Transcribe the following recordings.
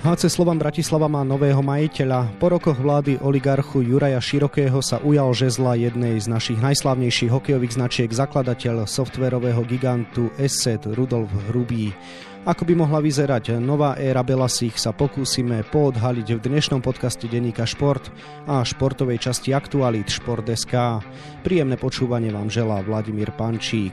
HC Slovan Bratislava má nového majiteľa. Po rokoch vlády oligarchu Juraja Širokého sa ujal žezla jednej z našich najslavnejších hokejových značiek zakladateľ softverového gigantu Esset Rudolf Hrubý. Ako by mohla vyzerať nová éra Belasích sa pokúsime poodhaliť v dnešnom podcaste Deníka Šport a športovej časti Aktualit Šport.sk. Príjemné počúvanie vám želá Vladimír Pančík.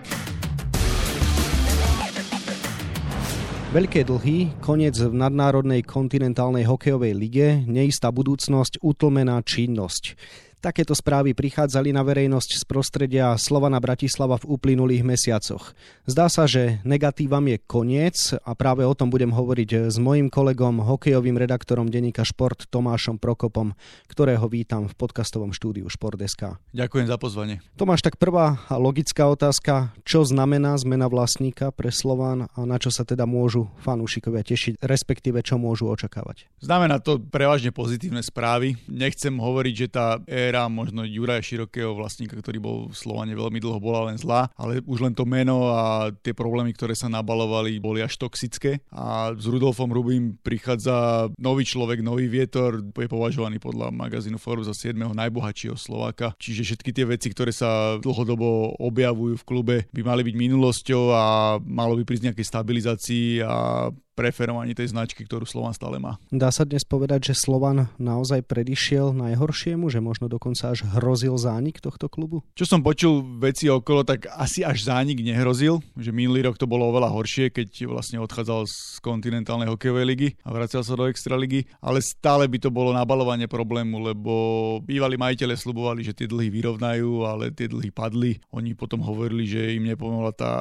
Veľké dlhy, koniec v nadnárodnej kontinentálnej hokejovej lige, neistá budúcnosť, utlmená činnosť. Takéto správy prichádzali na verejnosť z prostredia Slovana Bratislava v uplynulých mesiacoch. Zdá sa, že negatívam je koniec a práve o tom budem hovoriť s mojim kolegom, hokejovým redaktorom denníka Šport Tomášom Prokopom, ktorého vítam v podcastovom štúdiu Šport.sk. Ďakujem za pozvanie. Tomáš, tak prvá logická otázka, čo znamená zmena vlastníka pre Slovan a na čo sa teda môžu fanúšikovia tešiť, respektíve čo môžu očakávať? Znamená to prevažne pozitívne správy. Nechcem hovoriť, že tá éra možno Juraja Širokého vlastníka, ktorý bol v Slovane veľmi dlho, bola len zlá, ale už len to meno a tie problémy, ktoré sa nabalovali, boli až toxické. A s Rudolfom Rubým prichádza nový človek, nový vietor, je považovaný podľa magazínu Forbes za 7. najbohatšieho Slováka. Čiže všetky tie veci, ktoré sa dlhodobo objavujú v klube, by mali byť minulosťou a malo by prísť nejakej stabilizácii a preferovaní tej značky, ktorú Slovan stále má. Dá sa dnes povedať, že Slovan naozaj predišiel najhoršiemu, že možno dokonca až hrozil zánik tohto klubu? Čo som počul veci okolo, tak asi až zánik nehrozil, že minulý rok to bolo oveľa horšie, keď vlastne odchádzal z kontinentálnej hokejovej ligy a vracal sa do extraligy, ale stále by to bolo nabalovanie problému, lebo bývalí majiteľe slubovali, že tie dlhy vyrovnajú, ale tie dlhy padli. Oni potom hovorili, že im nepomohla tá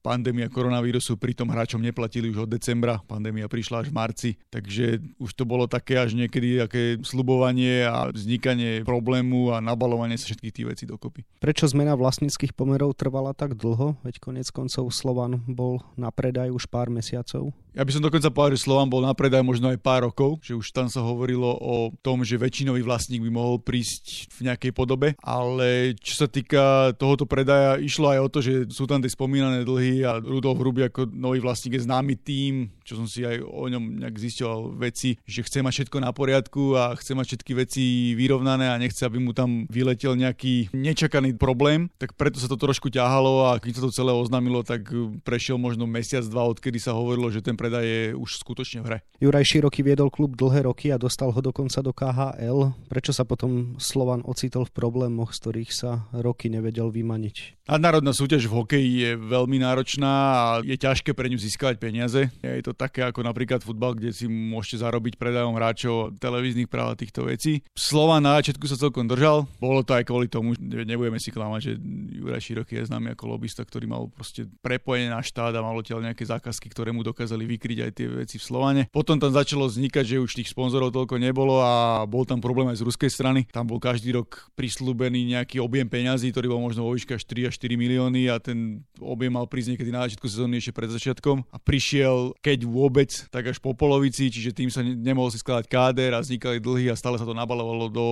pandémia koronavírusu, pritom hráčom neplatili už od decembra, pandémia prišla až v marci, takže už to bolo také až niekedy také slubovanie a vznikanie problému a nabalovanie sa všetkých tých vecí dokopy. Prečo zmena vlastníckých pomerov trvala tak dlho, veď konec koncov Slovan bol na predaj už pár mesiacov? Ja by som dokonca povedal, že Slovan bol na predaj možno aj pár rokov, že už tam sa hovorilo o tom, že väčšinový vlastník by mohol prísť v nejakej podobe, ale čo sa týka tohoto predaja, išlo aj o to, že sú tam tie spomínané dlhy a Rudolf Hruby ako nový vlastník je známy tým, čo som si aj o ňom nejak zistil veci, že chce mať všetko na poriadku a chce mať všetky veci vyrovnané a nechce, aby mu tam vyletel nejaký nečakaný problém, tak preto sa to trošku ťahalo a keď sa to celé oznámilo, tak prešiel možno mesiac, dva, odkedy sa hovorilo, že ten predaj je už skutočne v hre. Juraj Široký viedol klub dlhé roky a dostal ho dokonca do KHL. Prečo sa potom Slovan ocitol v problémoch, z ktorých sa roky nevedel vymaniť? Nadnárodná súťaž v hokeji je veľmi náročná náročná a je ťažké pre ňu získať peniaze. Je to také ako napríklad futbal, kde si môžete zarobiť predajom hráčov, televíznych práv a týchto vecí. Slova na začiatku sa celkom držal. Bolo to aj kvôli tomu, nebudeme si klamať, že Juraj Široký je známy ako lobista, ktorý mal proste prepojenie na štát a mal odtiaľ nejaké zákazky, ktoré mu dokázali vykryť aj tie veci v Slovane. Potom tam začalo vznikať, že už tých sponzorov toľko nebolo a bol tam problém aj z ruskej strany. Tam bol každý rok prislúbený nejaký objem peňazí, ktorý bol možno vo výške 3 až 4 milióny a ten objem mal prísť niekedy na začiatku sezóny ešte pred začiatkom a prišiel, keď vôbec, tak až po polovici, čiže tým sa nemohol si skladať káder a vznikali dlhy a stále sa to nabalovalo do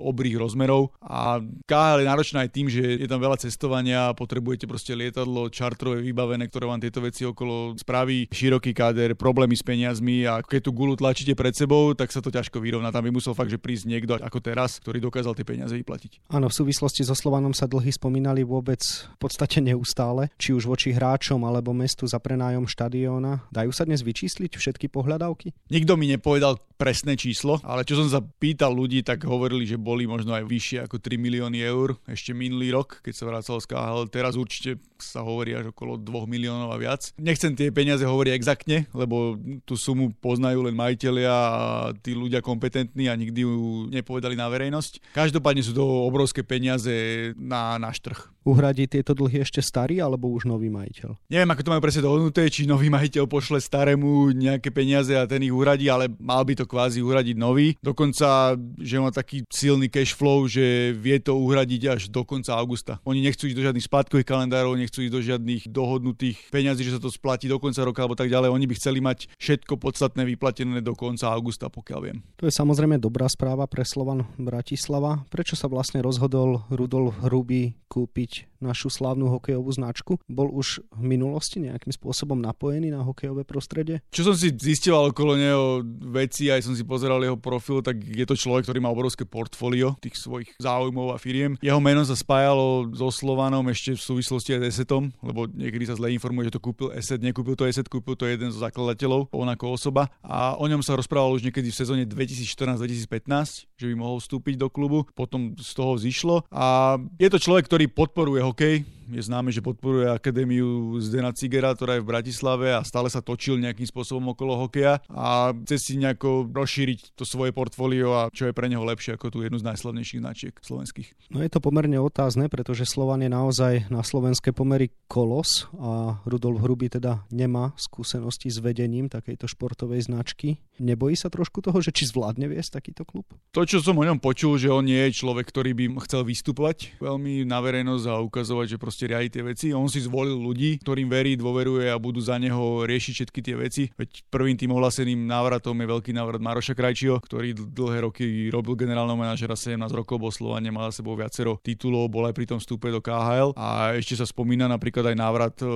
obrých rozmerov. A KHL je náročná aj tým, že je tam veľa cestovania, potrebujete proste lietadlo čartrové vybavené, ktoré vám tieto veci okolo spraví, široký káder, problémy s peniazmi a keď tú gulu tlačíte pred sebou, tak sa to ťažko vyrovná. Tam by musel fakt, že prísť niekto ako teraz, ktorý dokázal tie peniaze vyplatiť. Áno, v súvislosti so Slovanom sa dlhy spomínali vôbec v podstate neustále, či už voči hráčom alebo mestu za prenájom štadióna. Dajú sa dnes vyčísliť všetky pohľadávky? Nikto mi nepovedal presné číslo, ale čo som sa pýtal ľudí, tak hovorili, že boli možno aj vyššie ako 3 milióny eur ešte minulý rok, keď sa vracal z KHL. Teraz určite sa hovorí až okolo 2 miliónov a viac. Nechcem tie peniaze hovoriť exaktne, lebo tú sumu poznajú len majiteľia a tí ľudia kompetentní a nikdy ju nepovedali na verejnosť. Každopádne sú to obrovské peniaze na náš trh. Uhradí tieto dlhy ešte starý alebo už nový majiteľ? Neviem, ako to majú presne dohodnuté, či nový majiteľ pošle starému nejaké peniaze a ten ich uhradí, ale mal by to kvázi uhradiť nový. Dokonca, že má taký silný cash flow, že vie to uhradiť až do konca augusta. Oni nechcú ísť do žiadnych splátkových kalendárov, nechcú ísť do žiadnych dohodnutých peňazí, že sa to splatí do konca roka alebo tak ďalej. Oni by chceli mať všetko podstatné vyplatené do konca augusta, pokiaľ viem. To je samozrejme dobrá správa pre Slovan Bratislava. Prečo sa vlastne rozhodol Rudolf Hrubý kúpiť našu slávnu hokejovú značku? Bol už v minulosti nejakým spôsobom napojený na hokejové prostredie? Čo som si zistil okolo neho veci, aj som si pozeral jeho profil, tak je to človek, ktorý má obrovské portfólio tých svojich záujmov a firiem. Jeho meno sa spájalo so Slovanom ešte v súvislosti aj s Esetom, lebo niekedy sa zle informuje, že to kúpil Eset, nekúpil to Eset, kúpil to jeden zo zakladateľov, on ako osoba. A o ňom sa rozprávalo už niekedy v sezóne 2014-2015, že by mohol vstúpiť do klubu. Potom z toho zišlo a je to človek, ktorý podporuje hokej, je známe, že podporuje akadémiu Zdena Cigera, ktorá je v Bratislave a stále sa točil nejakým spôsobom okolo hokeja a chce si nejako rozšíriť to svoje portfólio a čo je pre neho lepšie ako tú jednu z najslavnejších značiek slovenských. No je to pomerne otázne, pretože Slovan je naozaj na slovenské pomery kolos a Rudolf Hrubý teda nemá skúsenosti s vedením takejto športovej značky. Nebojí sa trošku toho, že či zvládne viesť takýto klub? To, čo som o ňom počul, že on nie je človek, ktorý by chcel vystupovať veľmi na verejnosť a ukazovať, že proste riadi tie veci. On si zvolil ľudí, ktorým verí, dôveruje a budú za neho riešiť všetky tie veci. Veď prvým tým ohlaseným návratom je veľký návrat Maroša Krajčího, ktorý dlhé roky robil generálneho manažera 17 rokov, bol Slovane, mal za sebou viacero titulov, bol aj pri tom vstupe do KHL a ešte sa spomína napríklad aj návrat e,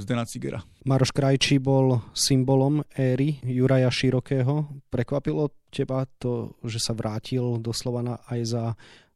z Dena Cigera. Maroš Krajčí bol symbolom éry Juraja Širokého. Prekvapilo teba to, že sa vrátil do Slovana aj za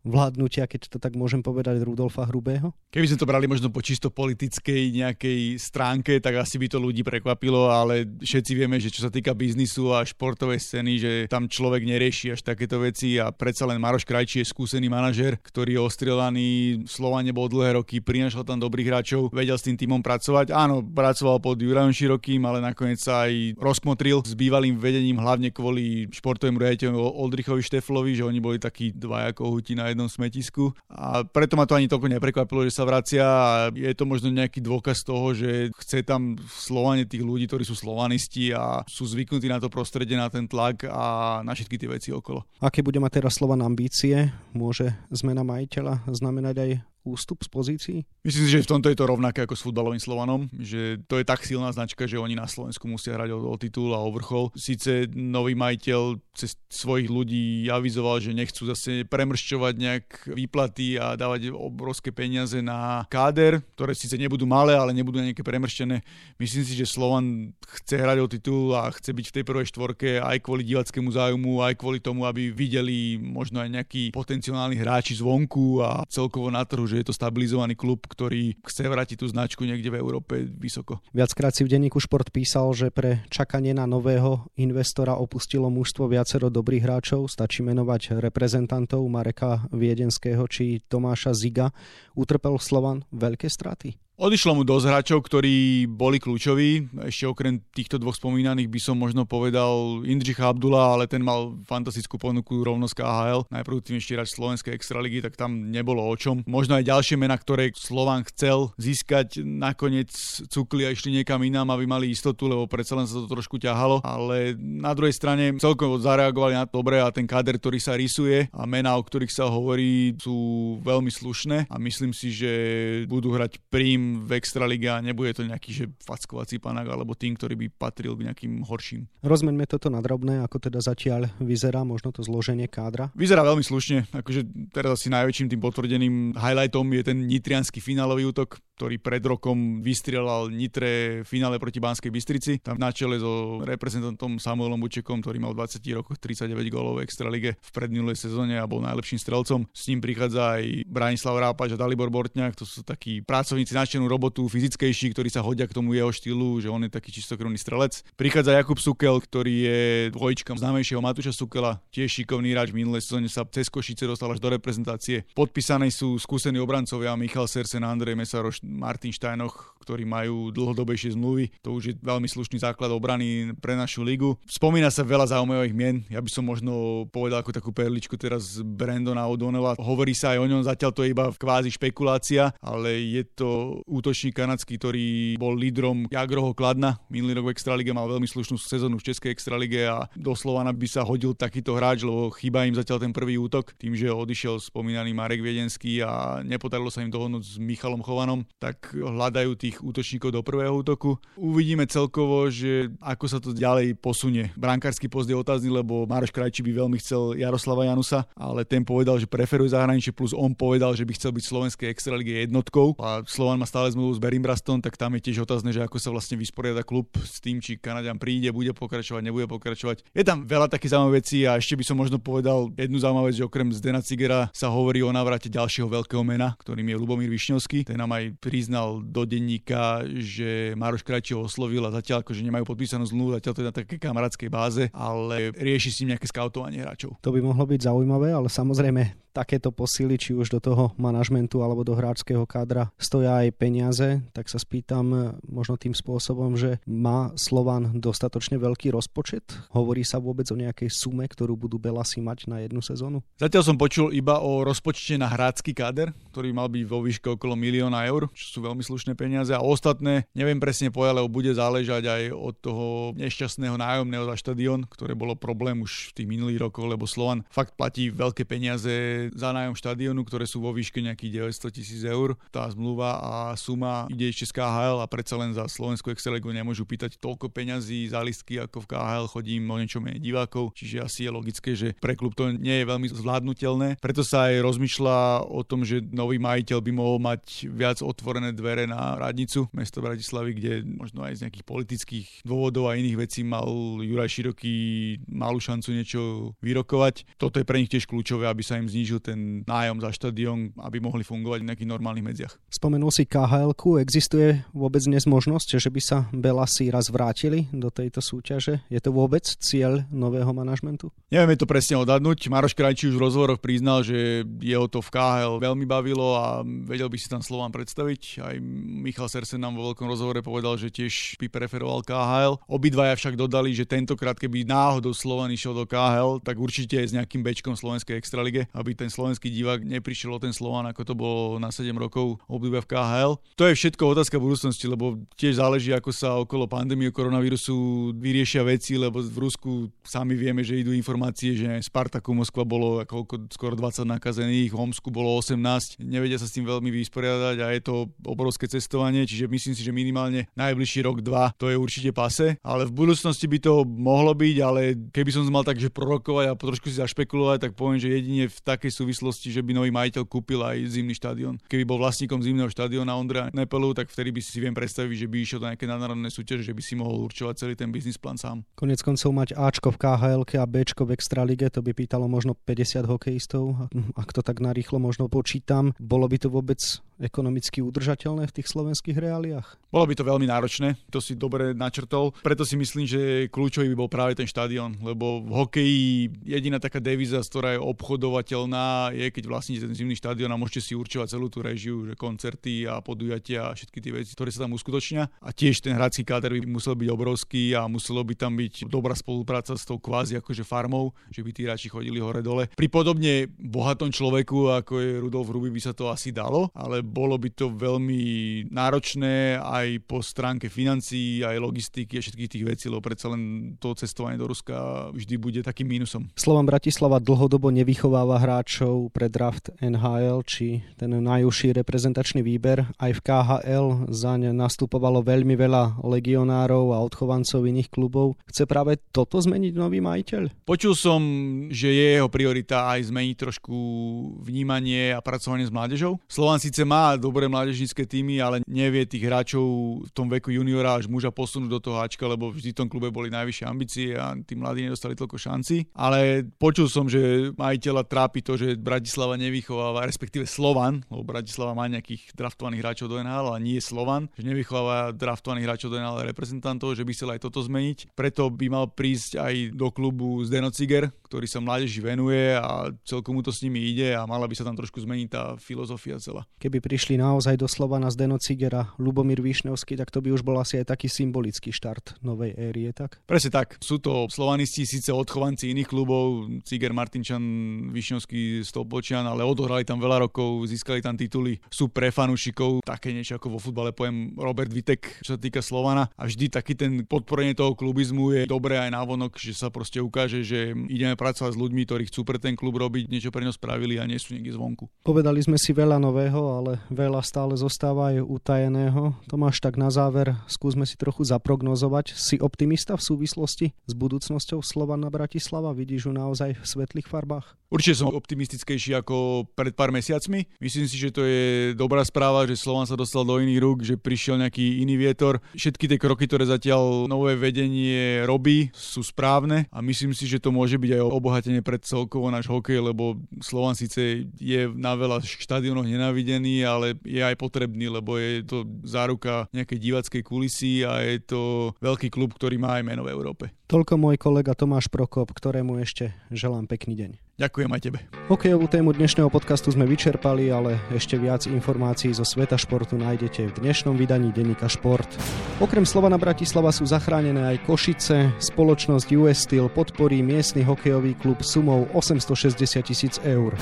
vládnutia, keď to tak môžem povedať, Rudolfa Hrubého? Keby sme to brali možno po čisto politickej nejakej stránke, tak asi by to ľudí prekvapilo, ale všetci vieme, že čo sa týka biznisu a športovej scény, že tam človek nerieši až takéto veci a predsa len Maroš Krajčí je skúsený manažer, ktorý je ostrelaný, slova nebol dlhé roky, prinašal tam dobrých hráčov, vedel s tým týmom pracovať. Áno, pracoval pod Jurajom Širokým, ale nakoniec sa aj rozkmotril s bývalým vedením hlavne kvôli športovému riaditeľu Oldrichovi Šteflovi, že oni boli takí dvaja kohúti na jednom smetisku a preto ma to ani toľko neprekvapilo, že sa vracia a je to možno nejaký dôkaz toho, že chce tam v Slovane tých ľudí, ktorí sú slovanisti a sú zvyknutí na to prostredie, na ten tlak a na všetky tie veci okolo. Aké bude mať teraz Slovan ambície? Môže zmena majiteľa znamenať aj ústup z pozícií? Myslím si, že v tomto je to rovnaké ako s futbalovým Slovanom, že to je tak silná značka, že oni na Slovensku musia hrať o, o titul a o vrchol. Sice nový majiteľ cez svojich ľudí avizoval, že nechcú zase premršťovať nejak výplaty a dávať obrovské peniaze na káder, ktoré síce nebudú malé, ale nebudú nejaké premrštené. Myslím si, že Slovan chce hrať o titul a chce byť v tej prvej štvorke aj kvôli divackému zájmu, aj kvôli tomu, aby videli možno aj nejakí potenciálni hráči zvonku a celkovo na trhu, je to stabilizovaný klub, ktorý chce vrátiť tú značku niekde v Európe vysoko. Viackrát si v denníku Šport písal, že pre čakanie na nového investora opustilo mužstvo viacero dobrých hráčov. Stačí menovať reprezentantov Mareka Viedenského či Tomáša Ziga. Utrpel Slovan veľké straty? Odišlo mu dosť hráčov, ktorí boli kľúčoví. Ešte okrem týchto dvoch spomínaných by som možno povedal Indřicha Abdula, ale ten mal fantastickú ponuku rovno z KHL. Ešte hráč Slovenskej extraligy, tak tam nebolo o čom. Možno aj ďalšie mená, ktoré Slovan chcel získať, nakoniec cukli a išli niekam inám, aby mali istotu, lebo predsa len sa to trošku ťahalo. Ale na druhej strane celkom zareagovali na to dobre a ten káder, ktorý sa rysuje a mená, o ktorých sa hovorí, sú veľmi slušné a myslím si, že budú hrať prím v Extralíge a nebude to nejaký že fackovací panák alebo tým, ktorý by patril k nejakým horším. Rozmeňme toto na drobné, ako teda zatiaľ vyzerá možno to zloženie kádra. Vyzerá veľmi slušne, akože teraz asi najväčším tým potvrdeným highlightom je ten nitrianský finálový útok, ktorý pred rokom vystrelal Nitre v finále proti Banskej Bystrici. Tam na čele so reprezentantom Samuelom Bučekom, ktorý mal v 20 rokoch 39 gólov v Extralige v predminulej sezóne a bol najlepším strelcom. S ním prichádza aj Branislav Rápač a Dalibor Bortňák, to sú takí pracovníci načenú robotu, fyzickejší, ktorí sa hodia k tomu jeho štýlu, že on je taký čistokrvný strelec. Prichádza Jakub Sukel, ktorý je dvojčkom známejšieho Matúša Sukela, tiež šikovný hráč, v minulej sezóne sa cez Košice dostal až do reprezentácie. Podpísaní sú skúsení obrancovia Michal Sersen, Andrej Mesaroš, Martin Steinach ktorí majú dlhodobejšie zmluvy. To už je veľmi slušný základ obrany pre našu ligu. Spomína sa veľa zaujímavých mien. Ja by som možno povedal ako takú perličku teraz Brandona O'Donnella. Hovorí sa aj o ňom, zatiaľ to je iba kvázi špekulácia, ale je to útočník kanadský, ktorý bol lídrom Jagroho Kladna. Minulý rok v Extralige mal veľmi slušnú sezónu v Českej Extralige a doslova by sa hodil takýto hráč, lebo chýba im zatiaľ ten prvý útok, tým, že odišiel spomínaný Marek Viedenský a nepodarilo sa im dohodnúť s Michalom Chovanom. tak hľadajú tých útočníkov do prvého útoku. Uvidíme celkovo, že ako sa to ďalej posunie. Brankársky post je otázny, lebo Maroš Krajčí by veľmi chcel Jaroslava Janusa, ale ten povedal, že preferuje zahraničie, plus on povedal, že by chcel byť slovenskej extraligy jednotkou a Slovan má stále zmluvu s Berimbrastom, tak tam je tiež otázne, že ako sa vlastne vysporiada klub s tým, či Kanadian príde, bude pokračovať, nebude pokračovať. Je tam veľa takých zaujímavých vecí a ešte by som možno povedal jednu zaujímavú vec, že okrem Zdena Cigera sa hovorí o návrate ďalšieho veľkého mena, ktorým je Lubomír Višňovský. Ten nám aj priznal do denníka, že Maroš Krajčí oslovil a zatiaľ akože nemajú podpísanú zmluvu, zatiaľ to je na také kamarádskej báze, ale rieši s ním nejaké skautovanie hráčov. To by mohlo byť zaujímavé, ale samozrejme takéto posily, či už do toho manažmentu alebo do hráčského kádra stoja aj peniaze, tak sa spýtam možno tým spôsobom, že má Slovan dostatočne veľký rozpočet? Hovorí sa vôbec o nejakej sume, ktorú budú Belasi mať na jednu sezónu? Zatiaľ som počul iba o rozpočte na hráčsky káder, ktorý mal byť vo výške okolo milióna eur, čo sú veľmi slušné peniaze a ostatné, neviem presne povedať, ale bude záležať aj od toho nešťastného nájomného za štadión, ktoré bolo problém už v tých minulých rokoch, lebo Slovan fakt platí veľké peniaze za nájom štadionu, ktoré sú vo výške nejakých 900 tisíc eur. Tá zmluva a suma ide ešte z KHL a predsa len za Slovenskú Extraligu nemôžu pýtať toľko peňazí za listky ako v KHL, chodím o niečo menej divákov, čiže asi je logické, že pre klub to nie je veľmi zvládnutelné. Preto sa aj rozmýšľa o tom, že nový majiteľ by mohol mať viac otvorené dvere na radnicu mesto Bratislavy, kde možno aj z nejakých politických dôvodov a iných vecí mal Juraj Široký malú šancu niečo vyrokovať. Toto je pre nich tiež kľúčové, aby sa im znížil ten nájom za štadión, aby mohli fungovať v nejakých normálnych medziach. Spomenul si khl existuje vôbec dnes možnosť, že by sa Belasi raz vrátili do tejto súťaže? Je to vôbec cieľ nového manažmentu? Nevieme to presne odhadnúť. Maroš Krajčí už v rozhovoroch priznal, že jeho to v KHL veľmi bavilo a vedel by si tam Slován predstaviť. Aj Michal Sersen nám vo veľkom rozhovore povedal, že tiež by preferoval KHL. Obidvaja však dodali, že tentokrát, keby náhodou Slovan išiel do KHL, tak určite je s nejakým bečkom Slovenskej extralige, aby ten slovenský divák neprišiel o ten Slovan, ako to bolo na 7 rokov obdobia v KHL. To je všetko otázka budúcnosti, lebo tiež záleží, ako sa okolo pandémie koronavírusu vyriešia veci, lebo v Rusku sami vieme, že idú informácie, že Spartaku Moskva bolo ako skoro 20 nakazených, v Homsku bolo 18, nevedia sa s tým veľmi vysporiadať a je to obrovské cestovanie, čiže myslím si, že minimálne najbližší rok, dva to je určite pase, ale v budúcnosti by to mohlo byť, ale keby som mal tak, prorokovať a trošku si zašpekulovať, tak poviem, že jedine v takej súvislosti, že by nový majiteľ kúpil aj zimný štadión. Keby bol vlastníkom zimného štadióna Ondra Nepelu, tak vtedy by si viem predstaviť, že by išiel do nejaké nadnárodné súťaže, že by si mohol určovať celý ten biznis plán sám. Konec koncov mať Ačko v KHL a Bčko v Extralige, to by pýtalo možno 50 hokejistov, ak to tak narýchlo možno počítam. Bolo by to vôbec ekonomicky udržateľné v tých slovenských reáliách? Bolo by to veľmi náročné, to si dobre načrtol. Preto si myslím, že kľúčový by bol práve ten štadión, lebo v hokeji jediná taká devíza, ktorá je obchodovateľná, je keď vlastníte ten zimný štadión a môžete si určovať celú tú režiu, že koncerty a podujatia a všetky tie veci, ktoré sa tam uskutočnia. A tiež ten hradský káder by musel byť obrovský a muselo by tam byť dobrá spolupráca s tou kvázi akože farmou, že by tí hráči chodili hore-dole. Pri podobne bohatom človeku, ako je Rudolf Ruby, by sa to asi dalo, ale bolo by to veľmi náročné aj po stránke financií, aj logistiky a všetkých tých vecí, lebo predsa len to cestovanie do Ruska vždy bude takým mínusom. Slovan Bratislava dlhodobo nevychováva hráčov pre draft NHL, či ten najúžší reprezentačný výber. Aj v KHL zaň nastupovalo veľmi veľa legionárov a odchovancov iných klubov. Chce práve toto zmeniť nový majiteľ? Počul som, že je jeho priorita aj zmeniť trošku vnímanie a pracovanie s mládežou. Slovan síce má má dobré mládežnícke týmy, ale nevie tých hráčov v tom veku juniora až muža posunúť do toho háčka, lebo vždy v tom klube boli najvyššie ambície a tí mladí nedostali toľko šanci. Ale počul som, že majiteľa trápi to, že Bratislava nevychováva, respektíve Slovan, lebo Bratislava má nejakých draftovaných hráčov do NHL, ale nie Slovan, že nevychováva draftovaných hráčov do NHL reprezentantov, že by chcel aj toto zmeniť. Preto by mal prísť aj do klubu Zdeno Ciger, ktorý sa mládeži venuje a celkom mu to s nimi ide a mala by sa tam trošku zmeniť tá filozofia celá. Keby prišli naozaj do Slovana z Deno Cigera, Lubomír Višňovský, tak to by už bol asi aj taký symbolický štart novej érie, tak? Presne tak. Sú to slovanisti, síce odchovanci iných klubov, Ciger, Martinčan, Višňovský, Stolpočian, ale odohrali tam veľa rokov, získali tam tituly, sú pre fanúšikov, také niečo ako vo futbale poviem Robert Vitek, čo sa týka Slovana a vždy taký ten podporenie toho klubizmu je dobré aj návonok, že sa proste ukáže, že ideme pracovať s ľuďmi, ktorí chcú pre ten klub robiť, niečo pre ňo spravili a nie sú niekde zvonku. Povedali sme si veľa nového, ale veľa stále zostáva aj utajeného. Tomáš, tak na záver skúsme si trochu zaprognozovať. Si optimista v súvislosti s budúcnosťou Slovana Bratislava? Vidíš ju naozaj v svetlých farbách? Určite som optimistickejší ako pred pár mesiacmi. Myslím si, že to je dobrá správa, že Slovan sa dostal do iných rúk, že prišiel nejaký iný vietor. Všetky tie kroky, ktoré zatiaľ nové vedenie robí, sú správne a myslím si, že to môže byť aj obohatenie pred celkovo náš hokej, lebo Slovan síce je na veľa štadionoch nenávidený, ale je aj potrebný, lebo je to záruka nejakej divackej kulisy a je to veľký klub, ktorý má aj meno v Európe. Toľko môj kolega Tomáš Prokop, ktorému ešte želám pekný deň. Ďakujem aj tebe. Hokejovú tému dnešného podcastu sme vyčerpali, ale ešte viac informácií zo sveta športu nájdete v dnešnom vydaní denníka Šport. Okrem Slovana Bratislava sú zachránené aj Košice. Spoločnosť US Steel podporí miestny hokejový klub sumou 860 tisíc eur.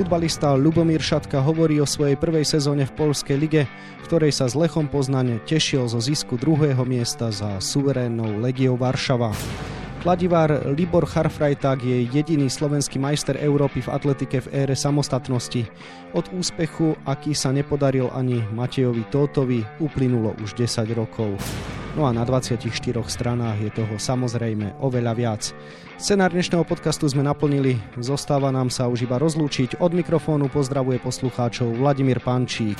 Futbalista Lubomír Šatka hovorí o svojej prvej sezóne v Polskej lige, v ktorej sa s Lechom Poznane tešil zo zisku druhého miesta za suverénnou Legiou Varšava. Kladivár Libor Charfrajták je jediný slovenský majster Európy v atletike v ére samostatnosti. Od úspechu, aký sa nepodaril ani Matejovi Tótovi, uplynulo už 10 rokov. No a na 24 stranách je toho samozrejme oveľa viac. Scenár dnešného podcastu sme naplnili, zostáva nám sa už iba rozlúčiť. Od mikrofónu pozdravuje poslucháčov Vladimír Pančík.